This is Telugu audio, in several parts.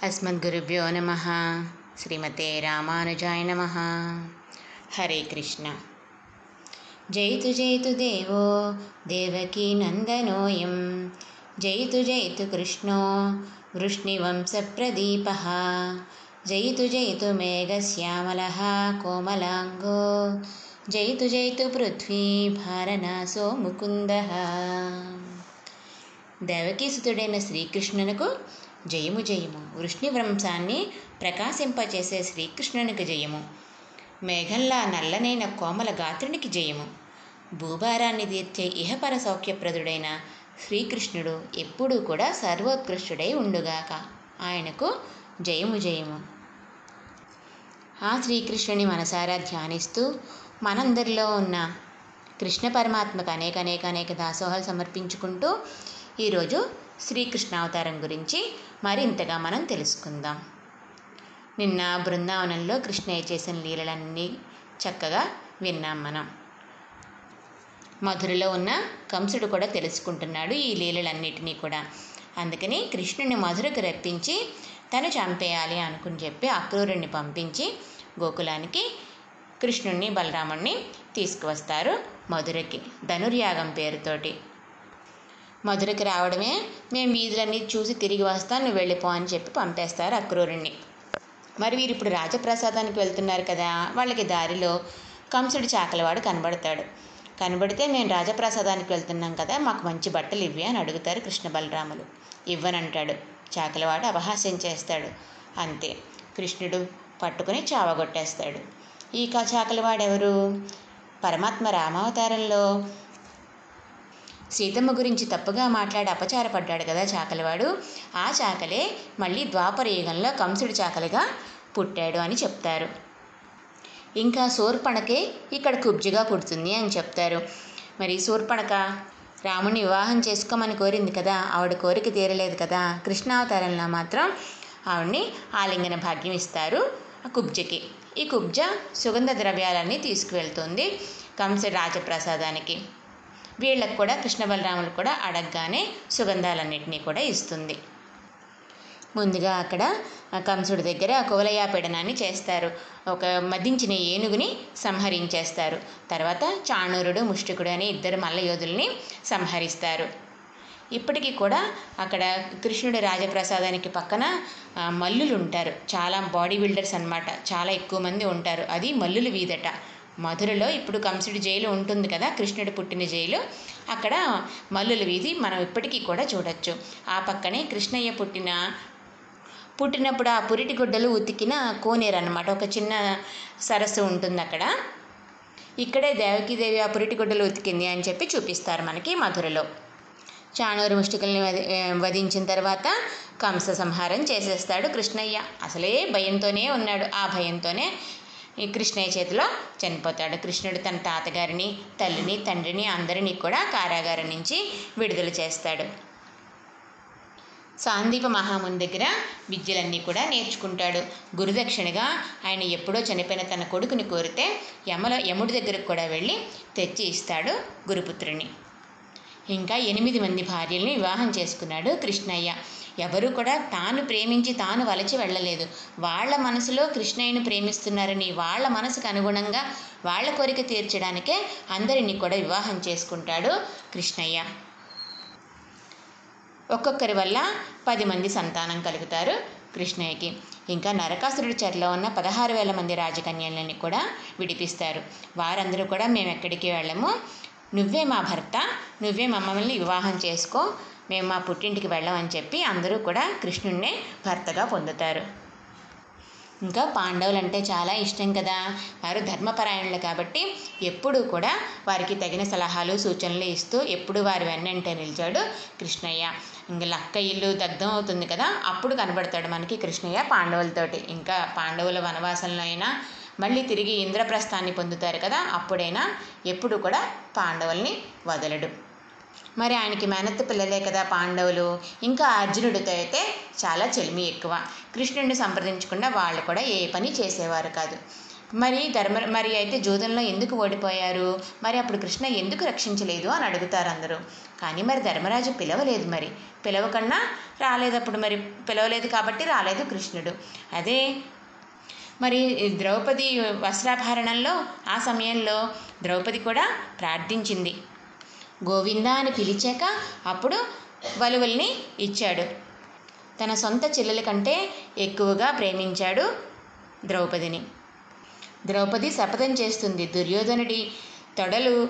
అస్మద్గురుభ్యో నమ శ్రీమతే రామానుజాయ నమ హరే కృష్ణ జైతు జైతు దేవో దేవకీ నందనోయం జైతు జైతు కృష్ణో వృష్ణివంశప్రదీప జైతు జైతు మేఘశ్యామల కోమలాంగో జైతు జైతు పృథ్వీ భారనాసో ముకుంద దేవకీసుతుడైన శ్రీకృష్ణునకు జయము జయము. వృష్ణివంశాన్ని ప్రకాశింపచేసే శ్రీకృష్ణునికి జయము. మేఘల్లా నల్లనైన కోమల గాత్రునికి జయము. భూభారాన్ని తీర్చే ఇహపర సౌఖ్యప్రదుడైన శ్రీకృష్ణుడు ఎప్పుడూ కూడా సర్వోత్కృష్టుడై ఉండుగాక. ఆయనకు జయము జయము. ఆ శ్రీకృష్ణుని మనసారా ధ్యానిస్తూ మనందరిలో ఉన్న కృష్ణ పరమాత్మకు అనేక అనేక అనేక దాసోహాలు సమర్పించుకుంటూ ఈరోజు శ్రీకృష్ణ అవతారం గురించి మరింతగా మనం తెలుసుకుందాం. నిన్న బృందావనంలో కృష్ణయ్య చేసిన లీలలన్నీ చక్కగా విన్నాం మనం. మధురలో ఉన్న కంసుడు కూడా తెలుసుకుంటున్నాడు ఈ లీలలన్నిటినీ కూడా. అందుకని కృష్ణుని మధురకు రప్పించి తను చంపేయాలి అనుకుని చెప్పి అక్రూరుణ్ణి పంపించి గోకులానికి కృష్ణుణ్ణి బలరాముణ్ణి తీసుకువస్తారు మధురకి ధనుర్యాగం పేరుతోటి. మధురకి రావడమే. మేము వీధులన్నీ చూసి తిరిగి వస్తాను నువ్వు వెళ్ళిపో అని చెప్పి పంపేస్తారు అక్రూరుణ్ణి. మరి వీరు ఇప్పుడు రాజప్రసాదానికి వెళ్తున్నారు కదా వాళ్ళకి దారిలో కంసుడి చాకలవాడు కనబడతాడు. కనబడితే మేము రాజప్రసాదానికి వెళ్తున్నాం కదా మాకు మంచి బట్టలు ఇవ్వి అని అడుగుతారు కృష్ణ బలరాములు. ఇవ్వనంటాడు. చాకలవాడు అపహాస్యం చేస్తాడు. అంతే. కృష్ణుడు పట్టుకుని చావగొట్టేస్తాడు. ఈ చాకలవాడెవరు? పరమాత్మ రామావతారంలో సీతమ్మ గురించి తప్పుగా మాట్లాడి అపచారపడ్డాడు కదా చాకలివాడు. ఆ చాకలే మళ్ళీ ద్వాపర యుగంలో కంసుడి చాకలిగా పుట్టాడు అని చెప్తారు. ఇంకా శూర్పణకే ఇక్కడ కుబ్జిగా పుడుతుంది అని చెప్తారు. మరి శూర్పణక రాముని వివాహం చేసుకోమని కోరింది కదా ఆవిడ కోరిక తీరలేదు కదా కృష్ణావతారంలో మాత్రం ఆవిడ్ని ఆలింగన భాగ్యం ఇస్తారు ఆ కుబ్జకి. ఈ కుబ్జ సుగంధ ద్రవ్యాలన్నీ తీసుకువెళ్తుంది కంస రాజప్రసాదానికి. వీళ్ళకు కూడా కృష్ణ బలరాములు కూడా అడగగానే సుగంధాలన్నింటినీ కూడా ఇస్తుంది. ముందుగా అక్కడ కంసుడి దగ్గర కువలయాపీడనాన్ని చేస్తారు. ఒక మదించిన ఏనుగుని సంహరించేస్తారు. తర్వాత చాణూరుడు ముష్టికుడు అనే ఇద్దరు మల్లయోధుల్ని సంహరిస్తారు. ఇప్పటికీ కూడా అక్కడ కృష్ణుడి రాజప్రసాదానికి పక్కన మల్లులు ఉంటారు చాలా బాడీ బిల్డర్స్ అనమాట చాలా ఎక్కువ మంది ఉంటారు. అది మల్లుల వీధట. మధురలో ఇప్పుడు కంసుడి జైలు ఉంటుంది కదా కృష్ణుడు పుట్టిన జైలు. అక్కడ మల్లుల వీధి మనం ఇప్పటికీ కూడా చూడొచ్చు. ఆ పక్కనే కృష్ణయ్య పుట్టిన పుట్టినప్పుడు ఆ పురిటి గుడ్డలు ఉతికిన కోనేరు అనమాట ఒక చిన్న సరస్సు ఉంటుంది అక్కడ. ఇక్కడే దేవకీదేవి ఆ పురిటి గుడ్డలు ఉతికింది అని చెప్పి చూపిస్తారు మనకి మధురలో. చాణూరు ముష్టికల్ని వధించిన తర్వాత కంస సంహారం చేసేస్తాడు కృష్ణయ్య. అసలే భయంతోనే ఉన్నాడు. ఆ భయంతోనే ఈ కృష్ణయ్య చేతిలో చనిపోతాడు. కృష్ణుడు తన తాతగారిని తల్లిని తండ్రిని అందరినీ కూడా కారాగారం నుంచి విడుదల చేస్తాడు. సాందీప మహాముని దగ్గర విద్యలన్నీ కూడా నేర్చుకుంటాడు. గురుదక్షిణగా ఆయన ఎప్పుడో చనిపోయిన తన కొడుకుని కోరితే యమల యముడి దగ్గరకు కూడా వెళ్ళి తెచ్చి ఇస్తాడు గురుపుత్రుని. ఇంకా ఎనిమిది మంది భార్యల్ని వివాహం చేసుకున్నాడు కృష్ణయ్య. ఎవరు కూడా తాను ప్రేమించి తాను వలచి వెళ్ళలేదు. వాళ్ళ మనసులో కృష్ణయ్యను ప్రేమిస్తున్నారని వాళ్ళ మనసుకు అనుగుణంగా వాళ్ళ కోరిక తీర్చడానికే అందరినీ కూడా వివాహం చేసుకుంటాడు కృష్ణయ్య. ఒక్కొక్కరి వల్ల పది మంది సంతానం కలుగుతారు కృష్ణయ్యకి. ఇంకా నరకాసురుడి చెరలో ఉన్న పదహారు వేల మంది రాజకన్యలని కూడా విడిపిస్తారు. వారందరూ కూడా మేము ఎక్కడికి వెళ్ళము? నువ్వే మా భర్త నువ్వే మమ్మల్ని వివాహం చేసుకో మేము మా పుట్టింటికి వెళ్ళమని చెప్పి అందరూ కూడా కృష్ణుడినే భర్తగా పొందుతారు. ఇంకా పాండవులు అంటే చాలా ఇష్టం కదా. వారు ధర్మపరాయణులు కాబట్టి ఎప్పుడూ కూడా వారికి తగిన సలహాలు సూచనలు ఇస్తూ ఎప్పుడు వారి వెన్నంటే నిలిచాడు కృష్ణయ్య. ఇంకా లక్క ఇల్లు దగ్ధం అవుతుంది కదా అప్పుడు కనబడతాడు మనకి కృష్ణయ్య పాండవులతోటి. ఇంకా పాండవుల వనవాసంలో అయినా మళ్ళీ తిరిగి ఇంద్రప్రస్థాన్ని పొందుతారు కదా అప్పుడైనా ఎప్పుడు కూడా పాండవుల్ని వదలడు. మరి ఆయనకి మేనత్త పిల్లలే కదా పాండవులు. ఇంకా అర్జునుడితో అయితే చాలా చెలిమి ఎక్కువ. కృష్ణుడిని సంప్రదించకుండా వాళ్ళు కూడా ఏ పని చేసేవారు కాదు. మరి ధర్మ మరి అయితే జూదంలో ఎందుకు ఓడిపోయారు? మరి అప్పుడు కృష్ణ ఎందుకు రక్షించలేదు అని అడుగుతారు అందరూ. కానీ మరి ధర్మరాజు పిలవలేదు మరి. పిలవకన్నా రాలేదు అప్పుడు మరి పిలవలేదు కాబట్టి రాలేదు కృష్ణుడు. అదే మరి ద్రౌపది వస్త్రాభరణంలో ఆ సమయంలో ద్రౌపది కూడా ప్రార్థించింది. గోవింద అని పిలిచాక అప్పుడు వలువల్ని ఇచ్చాడు. తన సొంత చెల్లెల కంటే ఎక్కువగా ప్రేమించాడు ద్రౌపదిని. ద్రౌపది శపథం చేస్తుంది. దుర్యోధనుడి తొడలు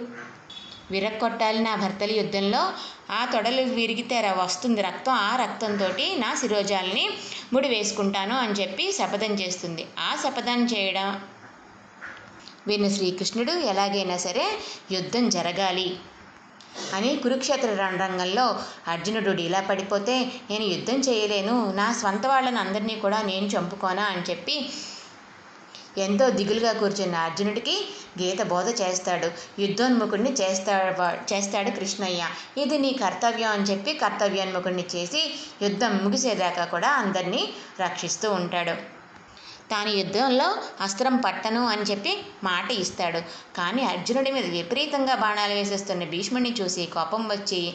విరక్కొట్టాలి నా భర్తల యుద్ధంలో. ఆ తొడలు విరిగితే ర- వస్తుంది. రక్తం ఆ రక్తంతో నా శిరోజాలని ముడి వేసుకుంటాను అని చెప్పి శపథం చేస్తుంది. ఆ శపథం చేయడం విన్న శ్రీకృష్ణుడు ఎలాగైనా సరే యుద్ధం జరగాలి. అని కురుక్షేత్ర రణరంగంలో అర్జునుడు ఇలా పడిపోతే నేను యుద్ధం చేయలేను. నా స్వంత వాళ్ళని అందరినీ కూడా నేను చంపుకోనా అని చెప్పి ఎంతో దిగులుగా కూర్చున్న అర్జునుడికి గీత బోధ చేస్తాడు. యుద్ధోన్ముఖుడిని చేస్తాడు చేస్తాడు కృష్ణయ్య. ఇది నీ కర్తవ్యం అని చెప్పి కర్తవ్యోన్ముఖుడిని చేసి యుద్ధం ముగిసేదాకా కూడా అందరినీ రక్షిస్తూ ఉంటాడు. తాను యుద్ధంలో అస్త్రం పట్టను అని చెప్పి మాట ఇస్తాడు. కానీ అర్జునుడి మీద విపరీతంగా బాణాలు వేసేస్తున్న భీష్ముడిని చూసి కోపం వచ్చి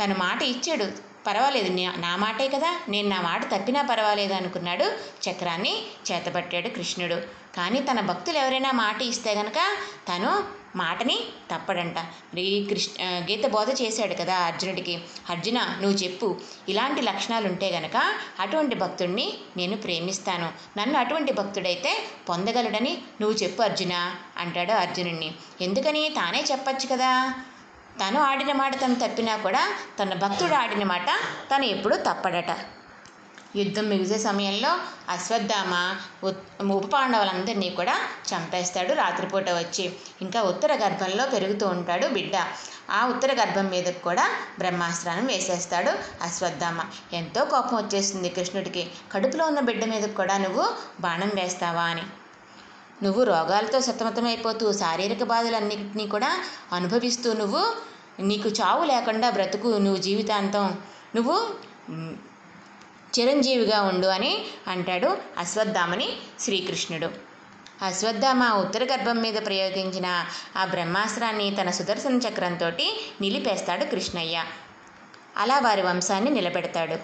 తను మాట ఇచ్చాడు. పర్వాలేదు నా మాటే కదా. నేను నా మాట తప్పినా పర్వాలేదు అనుకున్నాడు చక్రాన్ని చేతపట్టాడు కృష్ణుడు. కానీ తన భక్తులు ఎవరైనా మాట ఇస్తే గనక తను మాటని తప్పడంట. మరి కృష్ణ గీత బోధ చేశాడు కదా అర్జునుడికి. అర్జున నువ్వు చెప్పు. ఇలాంటి లక్షణాలు ఉంటే గనక అటువంటి భక్తుడిని నేను ప్రేమిస్తాను. నన్ను అటువంటి భక్తుడైతే పొందగలడని నువ్వు చెప్పు అర్జున అంటాడు అర్జునుడిని ఎందుకని? తానే చెప్పచ్చు కదా. తను ఆడిన మాట తను తప్పినా కూడా తన భక్తుడు ఆడిన మాట తను ఎప్పుడూ తప్పడట. యుద్ధం ముగిసే సమయంలో అశ్వత్థామ ఉత్- ఉప పాండవులందరినీ కూడా చంపేస్తాడు రాత్రిపూట వచ్చి. ఇంకా ఉత్తర గర్భంలో పెరుగుతూ ఉంటాడు బిడ్డ. ఆ ఉత్తర గర్భం మీదకు కూడా బ్రహ్మాస్త్రాన్ని వేసేస్తాడు అశ్వత్థామ. ఎంతో కోపం వచ్చేస్తుంది కృష్ణుడికి. కడుపులో ఉన్న బిడ్డ మీదకు కూడా నువ్వు బాణం వేస్తావా అని. నువ్వు రోగాలతో సతమతమైపోతూ శారీరక బాధలన్నింటినీ కూడా అనుభవిస్తూ నువ్వు నీకు చావు లేకుండా బ్రతుకు నువ్వు జీవితాంతం. నువ్వు చిరంజీవిగా ఉండు అని అంటాడు అశ్వత్థామని శ్రీకృష్ణుడు. అశ్వత్థామ ఉత్తర గర్భం మీద ప్రయోగించిన ఆ బ్రహ్మాస్త్రాన్ని తన సుదర్శన చక్రంతో నిలిపేస్తాడు కృష్ణయ్య. అలా వారి వంశాన్ని నిలబెడతాడు.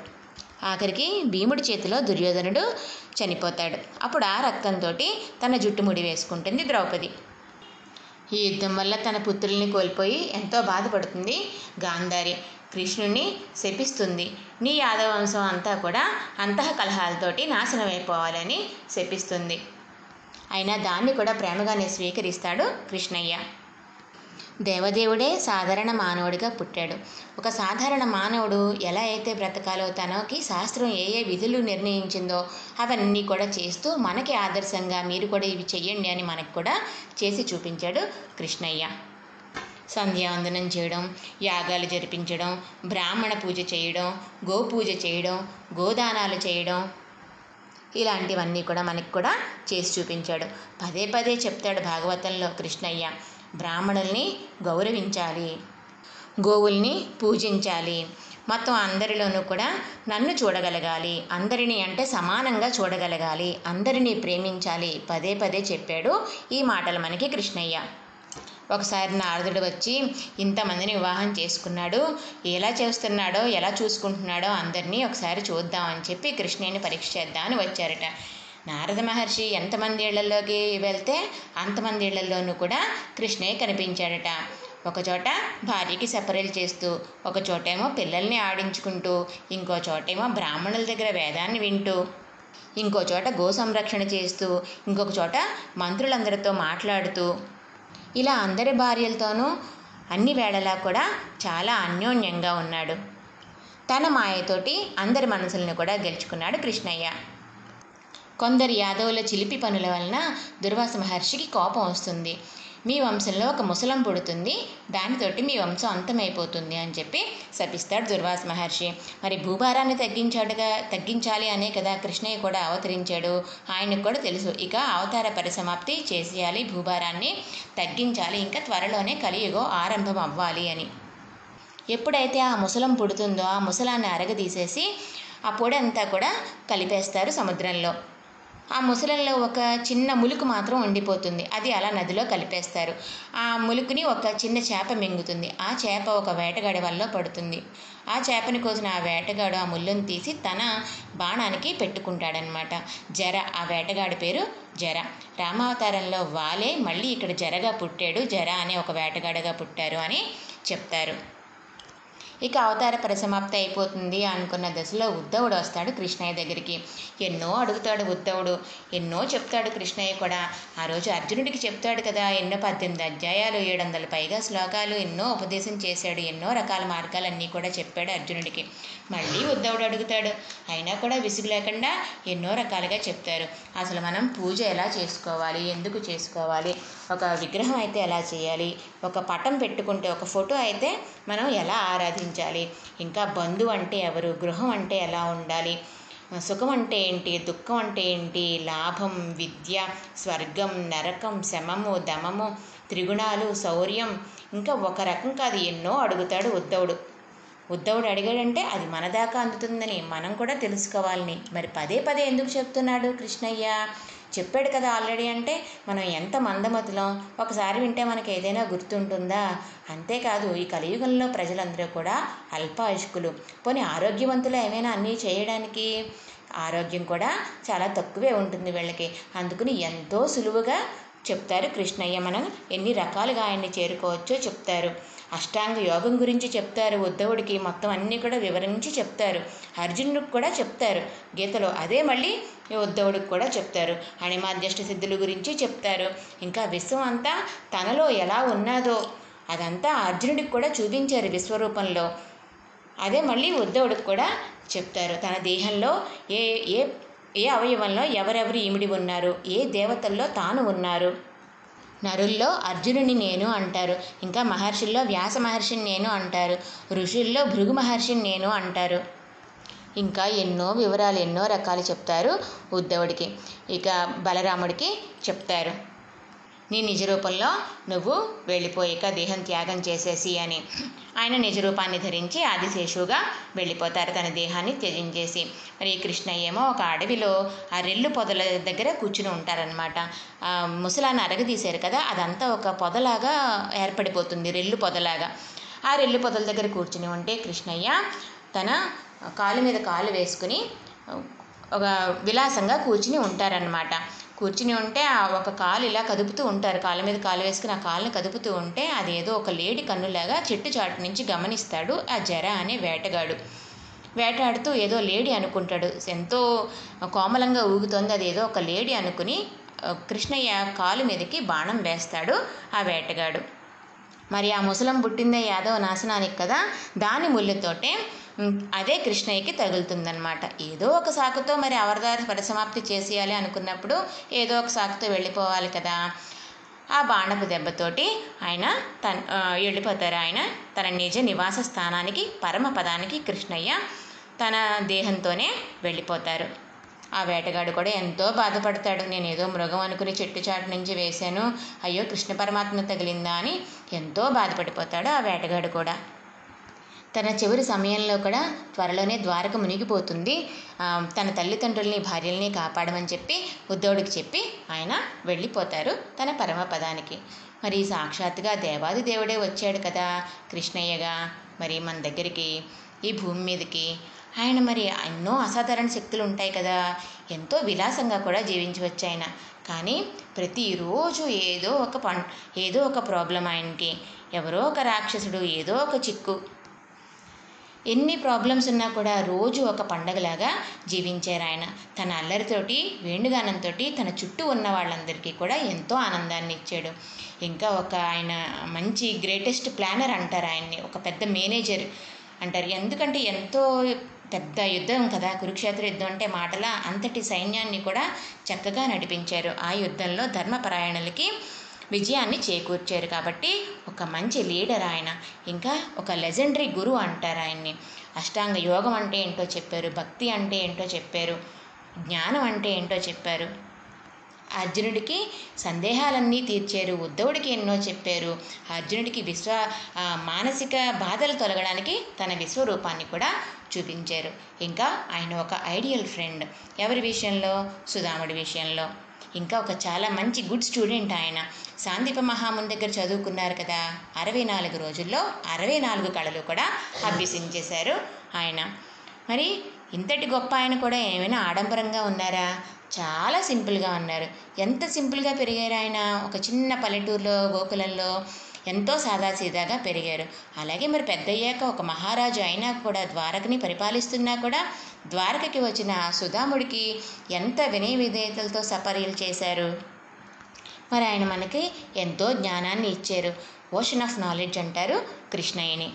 ఆఖరికి భీముడి చేతిలో దుర్యోధనుడు చనిపోతాడు. అప్పుడు ఆ రక్తంతో తన జుట్టు ముడి వేసుకుంటుంది ద్రౌపది. ఈ యుద్ధం వల్ల తన పుత్రుల్ని కోల్పోయి ఎంతో బాధపడుతుంది గాంధారి. కృష్ణుని శపిస్తుంది. నీ యాదవ వంశం అంతా కూడా అంతః కలహాలతోటి నాశనం అయిపోవాలని శపిస్తుంది. అయినా దాన్ని కూడా ప్రేమగానే స్వీకరిస్తాడు కృష్ణయ్య. దేవదేవుడే సాధారణ మానవుడిగా పుట్టాడు. ఒక సాధారణ మానవుడు ఎలా అయితే బ్రతకాలో తనకి శాస్త్రం ఏ ఏ విధులు నిర్ణయించిందో అవన్నీ కూడా చేస్తూ మనకి ఆదర్శంగా మీరు కూడా ఇవి చెయ్యండి అని మనకు కూడా చేసి చూపించాడు కృష్ణయ్య. సంధ్యావందనం చేయడం యాగాలు జరిపించడం బ్రాహ్మణ పూజ చేయడం గోపూజ చేయడం గోదానాలు చేయడం. ఇలాంటివన్నీ కూడా మనకి కూడా చేసి చూపించాడు. పదే పదే చెప్తాడు భాగవతంలో కృష్ణయ్య. బ్రాహ్మణుల్ని గౌరవించాలి. గోవుల్ని పూజించాలి. మొత్తం అందరిలోనూ కూడా నన్ను చూడగలగాలి. అందరినీ అంటే సమానంగా చూడగలగాలి. అందరినీ ప్రేమించాలి. పదే పదే చెప్పాడు ఈ మాటలు మనకి కృష్ణయ్య. ఒకసారి నారదుడు వచ్చి ఇంతమందిని వివాహం చేసుకున్నాడు ఎలా చేస్తున్నాడో ఎలా చూసుకుంటున్నాడో అందరినీ ఒకసారి చూద్దామని చెప్పి కృష్ణుని పరీక్ష చేద్దామని వచ్చారట. నారద మహర్షి ఎంతమంది ఇళ్ళలోకి వెళ్తే అంతమంది ఇళ్ళలోనూ కూడా కృష్ణయ్య కనిపించాడట. ఒకచోట భార్యకి సెపరేట్ చేస్తూ ఒక చోటేమో పిల్లల్ని ఆడించుకుంటూ ఇంకో చోటేమో బ్రాహ్మణుల దగ్గర వేదాన్ని వింటూ ఇంకో చోట గో సంరక్షణ చేస్తూ ఇంకొక చోట మంత్రులందరితో మాట్లాడుతూ ఇలా అందరి భార్యలతోనూ అన్ని వేళలా కూడా చాలా అన్యోన్యంగా ఉన్నాడు. తన మాయతోటి అందరి మనసులను కూడా గెలుచుకున్నాడు కృష్ణయ్య. కొందరు యాదవుల చిలిపి పనుల వలన దుర్వాస మహర్షికి కోపం వస్తుంది. మీ వంశంలో ఒక ముసలం పుడుతుంది దానితోటి మీ వంశం అంతమైపోతుంది అని చెప్పి శపిస్తాడు దుర్వాస మహర్షి. మరి భూభారాన్ని తగ్గించాడుగా తగ్గించాలి అనే కదా కృష్ణయ్య కూడా అవతరించాడు. ఆయనకు కూడా తెలుసు. ఇక అవతార పరిసమాప్తి చేసేయాలి భూభారాన్ని. తగ్గించాలి ఇంకా త్వరలోనే కలియుగం ఆరంభం అవ్వాలి అని. ఎప్పుడైతే ఆ ముసలం పుడుతుందో ఆ ముసలాన్ని అరగదీసేసి ఆ పొడి అంతా కూడా కలిపేస్తారు సముద్రంలో. ఆ ముసలంలో ఒక చిన్న ములుకు మాత్రం ఉండిపోతుంది. అది అలా నదిలో కలిపేస్తారు. ఆ ములుకుని ఒక చిన్న చేప మింగుతుంది. ఆ చేప ఒక వేటగాడి వల్ల పడుతుంది. ఆ చేపని కోసిన ఆ వేటగాడు ఆ ముళ్ళుని తీసి తన బాణానికి పెట్టుకుంటాడనమాట. జర ఆ వేటగాడి పేరు జర. రామావతారంలో వాలే మళ్ళీ ఇక్కడ జరగా పుట్టాడు. జర అనే ఒక వేటగాడగా పుట్టారు అని చెప్తారు. ఇక అవతార పరిసమాప్తి అయిపోతుంది అనుకున్న దశలో ఉద్ధవుడు వస్తాడు కృష్ణయ్య దగ్గరికి. ఎన్నో అడుగుతాడు ఉద్ధవుడు. ఎన్నో చెప్తాడు కృష్ణయ్య కూడా. ఆ రోజు అర్జునుడికి చెప్తాడు కదా ఎన్నో పద్దెనిమిది అధ్యాయాలు ఏడు వందల పైగా శ్లోకాలు ఎన్నో ఉపదేశం చేశాడు ఎన్నో రకాల మార్గాలన్నీ కూడా చెప్పాడు అర్జునుడికి. మళ్ళీ ఉద్ధవుడు అడుగుతాడు అయినా కూడా విసుగు లేకుండా ఎన్నో రకాలుగా చెప్తారు. అసలు మనం పూజ ఎలా చేసుకోవాలి? ఎందుకు చేసుకోవాలి? ఒక విగ్రహం అయితే ఎలా చేయాలి? ఒక పటం పెట్టుకుంటే ఒక ఫోటో అయితే మనం ఎలా ఆరాధించాలి? ఇంకా బంధువు అంటే ఎవరు? గృహం అంటే ఎలా ఉండాలి? సుఖం అంటే ఏంటి? దుఃఖం అంటే ఏంటి? లాభం విద్య స్వర్గం నరకం శమము దమము త్రిగుణాలు శౌర్యం. ఇంకా ఒక రకం కాదు. ఎన్నో అడుగుతాడు ఉద్ధవుడు. ఉద్ధవుడు అడిగాడంటే అది మన దాకా అందుతుందని మనం కూడా తెలుసుకోవాలని. మరి పదే పదే ఎందుకు చెప్తున్నాడు కృష్ణయ్య? చెప్పాడు కదా ఆల్రెడీ అంటే మనం ఎంత మందమతులం? ఒకసారి వింటే మనకి ఏదైనా గుర్తుంటుందా? అంతేకాదు ఈ కలియుగంలో ప్రజలందరూ కూడా అల్పాయుష్కులు. పోనీ ఆరోగ్యవంతులు ఏమైనా అన్నీ చేయడానికి ఆరోగ్యం కూడా చాలా తక్కువే ఉంటుంది వీళ్ళకి. అందుకని ఎంతో సులువుగా చెప్తారు కృష్ణయ్య. మనం ఎన్ని రకాలుగా ఆయన్ని చేరుకోవచ్చో చెప్తారు. అష్టాంగ యోగం గురించి చెప్తారు ఉద్ధవుడికి మొత్తం అన్నీ కూడా వివరించి చెప్తారు అర్జునుడికి కూడా చెప్తారు గీతలో అదే మళ్ళీ ఉద్ధవుడికి కూడా చెప్తారు అణిమాధ్యష్ట సిద్ధుల గురించి చెప్తారు. ఇంకా విశ్వం అంతా తనలో ఎలా ఉన్నదో అదంతా అర్జునుడికి కూడా చూపించారు విశ్వరూపంలో. అదే మళ్ళీ ఉద్ధవుడికి కూడా చెప్తారు. తన దేహంలో ఏ ఏ ఏ అవయవంలో ఎవరెవరు ఈమిడి ఉన్నారు ఏ దేవతల్లో తాను ఉన్నారు. నరుల్లో అర్జునుని నేను అంటారు. ఇంకా మహర్షుల్లో వ్యాస మహర్షిని నేను అంటారు. ఋషుల్లో భృగు మహర్షిని నేను అంటారు. ఇంకా ఎన్నో వివరాలు ఎన్నో రకాలు చెప్తారు ఉద్ధవుడికి. ఇక బలరాముడికి చెప్తారు. నీ నిజ రూపంలో నువ్వు వెళ్ళిపోయాక దేహం త్యాగం చేసేసి అని. ఆయన నిజ రూపాన్ని ధరించి ఆదిశేషువుగా వెళ్ళిపోతారు తన దేహాన్ని త్యజించేసి. మరి కృష్ణ ఏమో ఒక అడవిలో ఆ రెల్లు పొదల దగ్గర కూర్చుని ఉంటారనమాట ముసలాన్ని అరగదీశారు కదా అదంతా ఒక పొదలాగా ఏర్పడిపోతుంది రెల్లు పొదలాగా. ఆ రెల్లు పొదల దగ్గర కూర్చుని ఉంటే కృష్ణయ్య తన కాలు మీద కాలు వేసుకుని ఒక విలాసంగా కూర్చుని ఉంటారనమాట కూర్చుని ఉంటే ఆ ఒక కాలు ఇలా కదుపుతూ ఉంటారు. కాళ్ళ మీద కాలు వేసుకుని ఆ కాలుని కదుపుతూ ఉంటే అది ఏదో ఒక లేడి కన్నులాగా చెట్టు చాటు నుంచి గమనిస్తాడు. ఆ జర అనే వేటగాడు వేటాడుతూ ఏదో లేడీ అనుకుంటాడు. ఎంతో కోమలంగా ఊగుతోంది. ఏదో ఒక లేడీ అనుకుని కృష్ణయ్య కాలు మీదకి బాణం వేస్తాడు ఆ వేటగాడు. మరి ఆ ముసలం పుట్టిందే యాదవ నాశనానికి కదా? దాని ముళ్ళతోటే అదే కృష్ణయ్యకి తగులుతుందనమాట ఏదో ఒక సాకుతో మరి అవరదారి పరిసమాప్తి చేసేయాలి అనుకున్నప్పుడు ఏదో ఒక సాకుతో వెళ్ళిపోవాలి కదా. ఆ బాణపు దెబ్బతోటి ఆయన తన వెళ్ళిపోతారు ఆయన. తన నిజ నివాస స్థానానికి పరమపదానికి కృష్ణయ్య తన దేహంతోనే వెళ్ళిపోతారు. ఆ వేటగాడు కూడా ఎంతో బాధపడతాడు. నేను ఏదో మృగం అనుకుని చెట్టు చాటు నుంచి వేశాను. అయ్యో కృష్ణ పరమాత్మ తగిలిందా అని ఎంతో బాధపడిపోతాడు ఆ వేటగాడు కూడా. తన చివరి సమయంలో కూడా త్వరలోనే ద్వారక మునిగిపోతుంది. తన తల్లిదండ్రుల్ని భార్యల్ని కాపాడమని చెప్పి ఉద్ధవుడికి చెప్పి ఆయన వెళ్ళిపోతారు తన పరమపదానికి మరి సాక్షాత్తుగా దేవాది దేవుడే వచ్చాడు కదా కృష్ణయ్యగా. మరి మన దగ్గరికి ఈ భూమి మీదకి. ఆయన మరి ఎన్నో అసాధారణ శక్తులు ఉంటాయి కదా. ఎంతో విలాసంగా కూడా జీవించవచ్చు ఆయన. కానీ ప్రతిరోజు ఏదో ఒక పం ఏదో ఒక ప్రాబ్లం ఆయనకి. ఎవరో ఒక రాక్షసుడు ఏదో ఒక చిక్కు. ఎన్ని ప్రాబ్లమ్స్ ఉన్నా కూడా రోజు ఒక పండగలాగా జీవించారు ఆయన. తన అల్లరితోటి వేణుగానంతో తన చుట్టూ ఉన్న వాళ్ళందరికీ కూడా ఎంతో ఆనందాన్ని ఇచ్చాడు. ఇంకా ఒక ఆయన మంచి గ్రేటెస్ట్ ప్లానర్ అంటారు ఆయన్ని. ఒక పెద్ద మేనేజర్ అంటారు. ఎందుకంటే ఎంతో పెద్ద యుద్ధం కదా కురుక్షేత్ర యుద్ధం అంటే మాటల అంతటి సైన్యాన్ని కూడా చక్కగా నడిపించారు. ఆ యుద్ధంలో ధర్మపరాయణులకి విజయాన్ని చేకూర్చారు కాబట్టి ఒక మంచి లీడర్ ఆయన. ఇంకా ఒక లెజెండరీ గురువు అంటారు ఆయన్ని. అష్టాంగ యోగం అంటే ఏంటో చెప్పారు భక్తి అంటే ఏంటో చెప్పారు జ్ఞానం అంటే ఏంటో చెప్పారు. అర్జునుడికి సందేహాలన్నీ తీర్చారు ఉద్ధవుడికి ఎన్నో చెప్పారు. అర్జునుడికి విశ్వ మానసిక బాధలు తొలగడానికి తన విశ్వరూపాన్ని కూడా చూపించారు. ఇంకా ఆయన ఒక ఐడియల్ ఫ్రెండ్. ఎవరి విషయంలో? సుధాముడి విషయంలో. ఇంకా ఒక చాలా మంచి గుడ్ స్టూడెంట్ ఆయన. సాందీప మహాముని దగ్గర చదువుకున్నారు కదా. అరవై నాలుగు రోజుల్లో అరవై నాలుగు కళలు కూడా అభ్యసించేశారు ఆయన. మరి ఇంతటి గొప్ప ఆయన కూడా ఏమైనా ఆడంబరంగా ఉన్నారా? చాలా సింపుల్గా ఉన్నారు. ఎంత సింపుల్గా పెరిగారు ఆయన? ఒక చిన్న పల్లెటూరులో గోకులంలో ఎంతో సాదాసీదాగా పెరిగారు. అలాగే మరి పెద్దయ్యాక ఒక మహారాజు అయినా కూడా ద్వారకని పరిపాలిస్తున్నా కూడా ద్వారకకి వచ్చిన సుధాముడికి ఎంత వినయ విధేయతలతో సపర్యలు చేశారు. మరి ఆయన మనకి ఎంతో జ్ఞానాన్ని ఇచ్చారు. ఓషన్ ఆఫ్ నాలెడ్జ్ అంటారు కృష్ణయ్యని.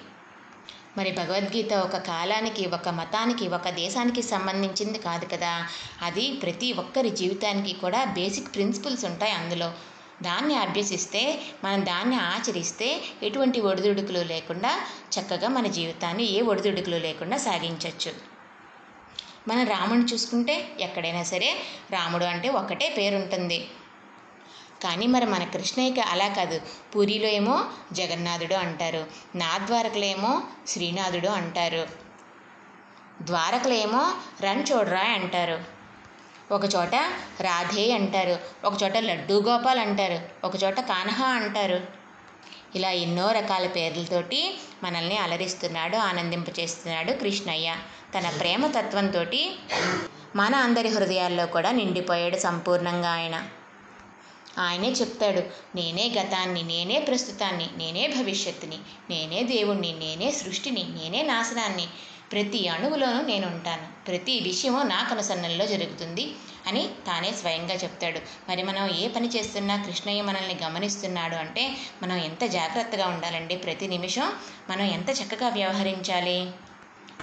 మరి భగవద్గీత ఒక కాలానికి ఒక మతానికి ఒక దేశానికి సంబంధించింది కాదు కదా. అది ప్రతి ఒక్కరి జీవితానికి కూడా బేసిక్ ప్రిన్సిపల్స్ ఉంటాయి అందులో. దాన్ని అభ్యసిస్తే మనం దాన్ని ఆచరిస్తే ఎటువంటి ఒడిదుడుకులు లేకుండా చక్కగా మన జీవితాన్ని ఏ ఒడిదుడుకులు లేకుండా సాగించవచ్చు మనం రాముడిని చూసుకుంటే ఎక్కడైనా సరే రాముడు అంటే ఒకటే పేరుంటుంది. కానీ మరి మన కృష్ణయ్యకి అలా కాదు. పూరిలో ఏమో జగన్నాథుడు అంటారు. నాద్వారకలో ఏమో శ్రీనాథుడు అంటారు. ద్వారకలో ఏమో రన్ చూడరా అంటారు. ఒకచోట రాధే అంటారు ఒకచోట లడ్డూ గోపాల్ అంటారు ఒకచోట కాన్హా అంటారు. ఇలా ఎన్నో రకాల పేర్లతోటి మనల్ని అలరిస్తున్నాడు ఆనందింపచేస్తున్నాడు కృష్ణయ్య. తన ప్రేమ తత్వంతో మన అందరి హృదయాల్లో కూడా నిండిపోయాడు సంపూర్ణంగా ఆయన. ఆయనే చెప్తాడు నేనే గతాన్ని నేనే ప్రస్తుతాన్ని నేనే భవిష్యత్తుని నేనే దేవుణ్ణి నేనే సృష్టిని నేనే నాశనాన్ని ప్రతి అణువులోనూ నేను ఉంటాను ప్రతి విషయము నా కనుసన్నల్లో జరుగుతుంది అని తానే స్వయంగా చెప్తాడు. మరి మనం ఏ పని చేస్తున్నా కృష్ణయ్య మనల్ని గమనిస్తున్నాడు అంటే మనం ఎంత జాగ్రత్తగా ఉండాలండి? ప్రతి నిమిషం మనం ఎంత చక్కగా వ్యవహరించాలి?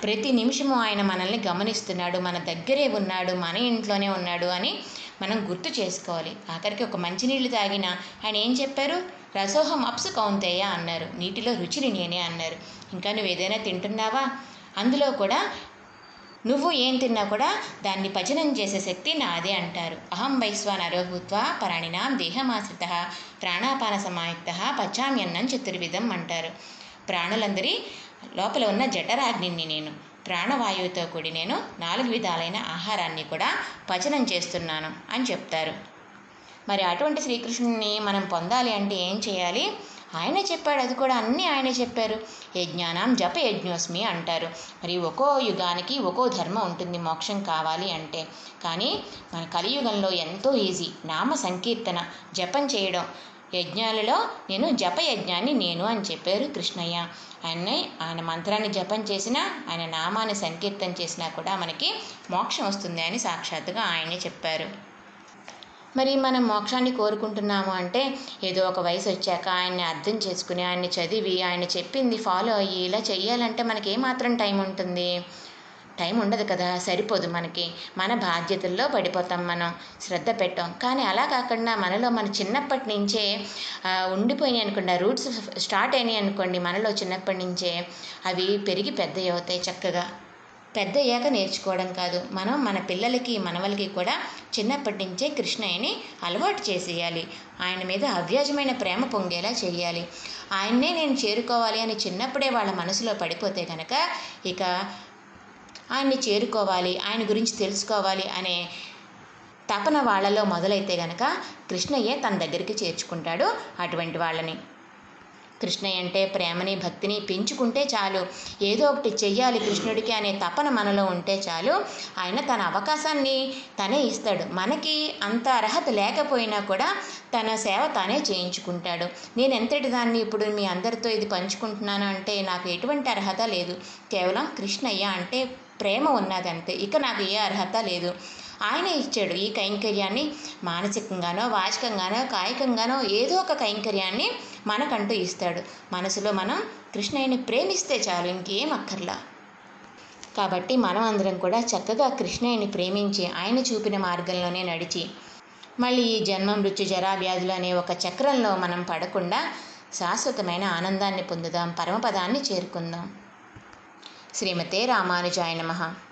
ప్రతి నిమిషము ఆయన మనల్ని గమనిస్తున్నాడు మన దగ్గరే ఉన్నాడు మన ఇంట్లోనే ఉన్నాడు అని మనం గుర్తు చేసుకోవాలి. ఆఖరికి ఒక మంచినీళ్ళు తాగినా ఆయన ఏం చెప్పారు? రసోహం అప్సు కౌంతేయ అన్నారు. నీటిలో రుచిని నేనే అన్నారు. ఇంకా నువ్వు ఏదైనా తింటున్నావా? అందులో కూడా నువ్వు ఏం తిన్నా కూడా దాన్ని పచనం చేసే శక్తి నాదే అంటారు. అహం వైశ్వాన్ అరోభూత్వ పరాణినాం దేహమాశ్రిత ప్రాణాపాన సమాయుక్త పచామ్యన్నం చతుర్విధం అంటారు. ప్రాణులందరి లోపల ఉన్న జఠరాగ్నిని నేను ప్రాణవాయువుతో కూడి నేను నాలుగు విధాలైన ఆహారాన్ని కూడా పచనం చేస్తున్నాను అని చెప్తారు. మరి అటువంటి శ్రీకృష్ణుని మనం పొందాలి అంటే ఏం చేయాలి? ఆయనే చెప్పాడు అది కూడా అన్నీ ఆయనే చెప్పారు. యజ్ఞానం జప యజ్ఞోస్మి అంటారు. మరి ఒక్కో యుగానికి ఒక్కో ధర్మం ఉంటుంది మోక్షం కావాలి అంటే. కానీ మన కలియుగంలో ఎంతో ఈజీ. నామ సంకీర్తన జపం చేయడం. యజ్ఞాలలో నేను జప యజ్ఞాన్ని నేను అని చెప్పారు కృష్ణయ్య. ఆయన్ని ఆయన మంత్రాన్ని జపం చేసినా ఆయన నామాన్ని సంకీర్తన చేసినా కూడా మనకి మోక్షం వస్తుంది అని సాక్షాత్తుగా ఆయనే చెప్పారు. మరి మనం మోక్షాన్ని కోరుకుంటున్నాము అంటే ఏదో ఒక వయసు వచ్చాక ఆయన్ని అర్థం చేసుకుని ఆయన్ని చదివి ఆయన చెప్పింది ఫాలో అయ్యి ఇలా చెయ్యాలంటే మనకి ఏమాత్రం టైం ఉంటుంది? టైం ఉండదు కదా సరిపోదు మనకి. మన బాధ్యతల్లో పడిపోతాం మనం శ్రద్ధ పెట్టాం. కానీ అలా కాకుండా మనలో మన చిన్నప్పటి నుంచే ఉండిపోయినాయి అనుకోండి ఆ రూట్స్ స్టార్ట్ అయినాయి అనుకోండి మనలో చిన్నప్పటి నుంచే అవి పెరిగి పెద్ద అవుతాయి చక్కగా. పెద్దయ్యాక నేర్చుకోవడం కాదు. మనం మన పిల్లలకి మనవలకి కూడా చిన్నప్పటి నుంచే కృష్ణయ్యని అలవాటు చేసేయాలి. ఆయన మీద అవ్యాజమైన ప్రేమ పొంగేలా చేయాలి. ఆయన్నే నేను చేరుకోవాలి అని చిన్నప్పుడే వాళ్ళ మనసులో పడిపోతే కనుక ఇక ఆయన్ని చేరుకోవాలి ఆయన గురించి తెలుసుకోవాలి అనే తపన వాళ్ళలో మొదలైతే గనక కృష్ణయ్యే తన దగ్గరికి చేర్చుకుంటాడు అటువంటి వాళ్ళని. కృష్ణయ్య అంటే ప్రేమని భక్తిని పెంచుకుంటే చాలు. ఏదో ఒకటి చెయ్యాలి కృష్ణుడికి అనే తపన మనలో ఉంటే చాలు. ఆయన తన అవకాశాన్ని తనే ఇస్తాడు. మనకి అంత అర్హత లేకపోయినా కూడా తన సేవ తానే చేయించుకుంటాడు. నేను ఎంతటి దాన్ని ఇప్పుడు మీ అందరితో ఇది పంచుకుంటున్నాను అంటే నాకు ఎటువంటి అర్హత లేదు. కేవలం కృష్ణయ్య అంటే ప్రేమ ఉన్నదంతే ఇక నాకు ఏ అర్హత లేదు. ఆయన ఇచ్చాడు ఈ కైంకర్యాన్ని. మానసికంగానో వాచికంగానో కాయికంగానో ఏదో ఒక కైంకర్యాన్ని మనకంటూ ఇస్తాడు. మనసులో మనం కృష్ణయ్యని ప్రేమిస్తే చాలు ఇంకేం అక్కర్లా. కాబట్టి మనం అందరం కూడా చక్కగా కృష్ణయ్యని ప్రేమించి ఆయన చూపిన మార్గంలోనే నడిచి మళ్ళీ ఈ జన్మ మృత్యు జరా వ్యాధులు అనే ఒక చక్రంలో మనం పడకుండా శాశ్వతమైన ఆనందాన్ని పొందుదాం పరమపదాన్ని చేరుకుందాం. శ్రీమతే రామానుజాయ నమః.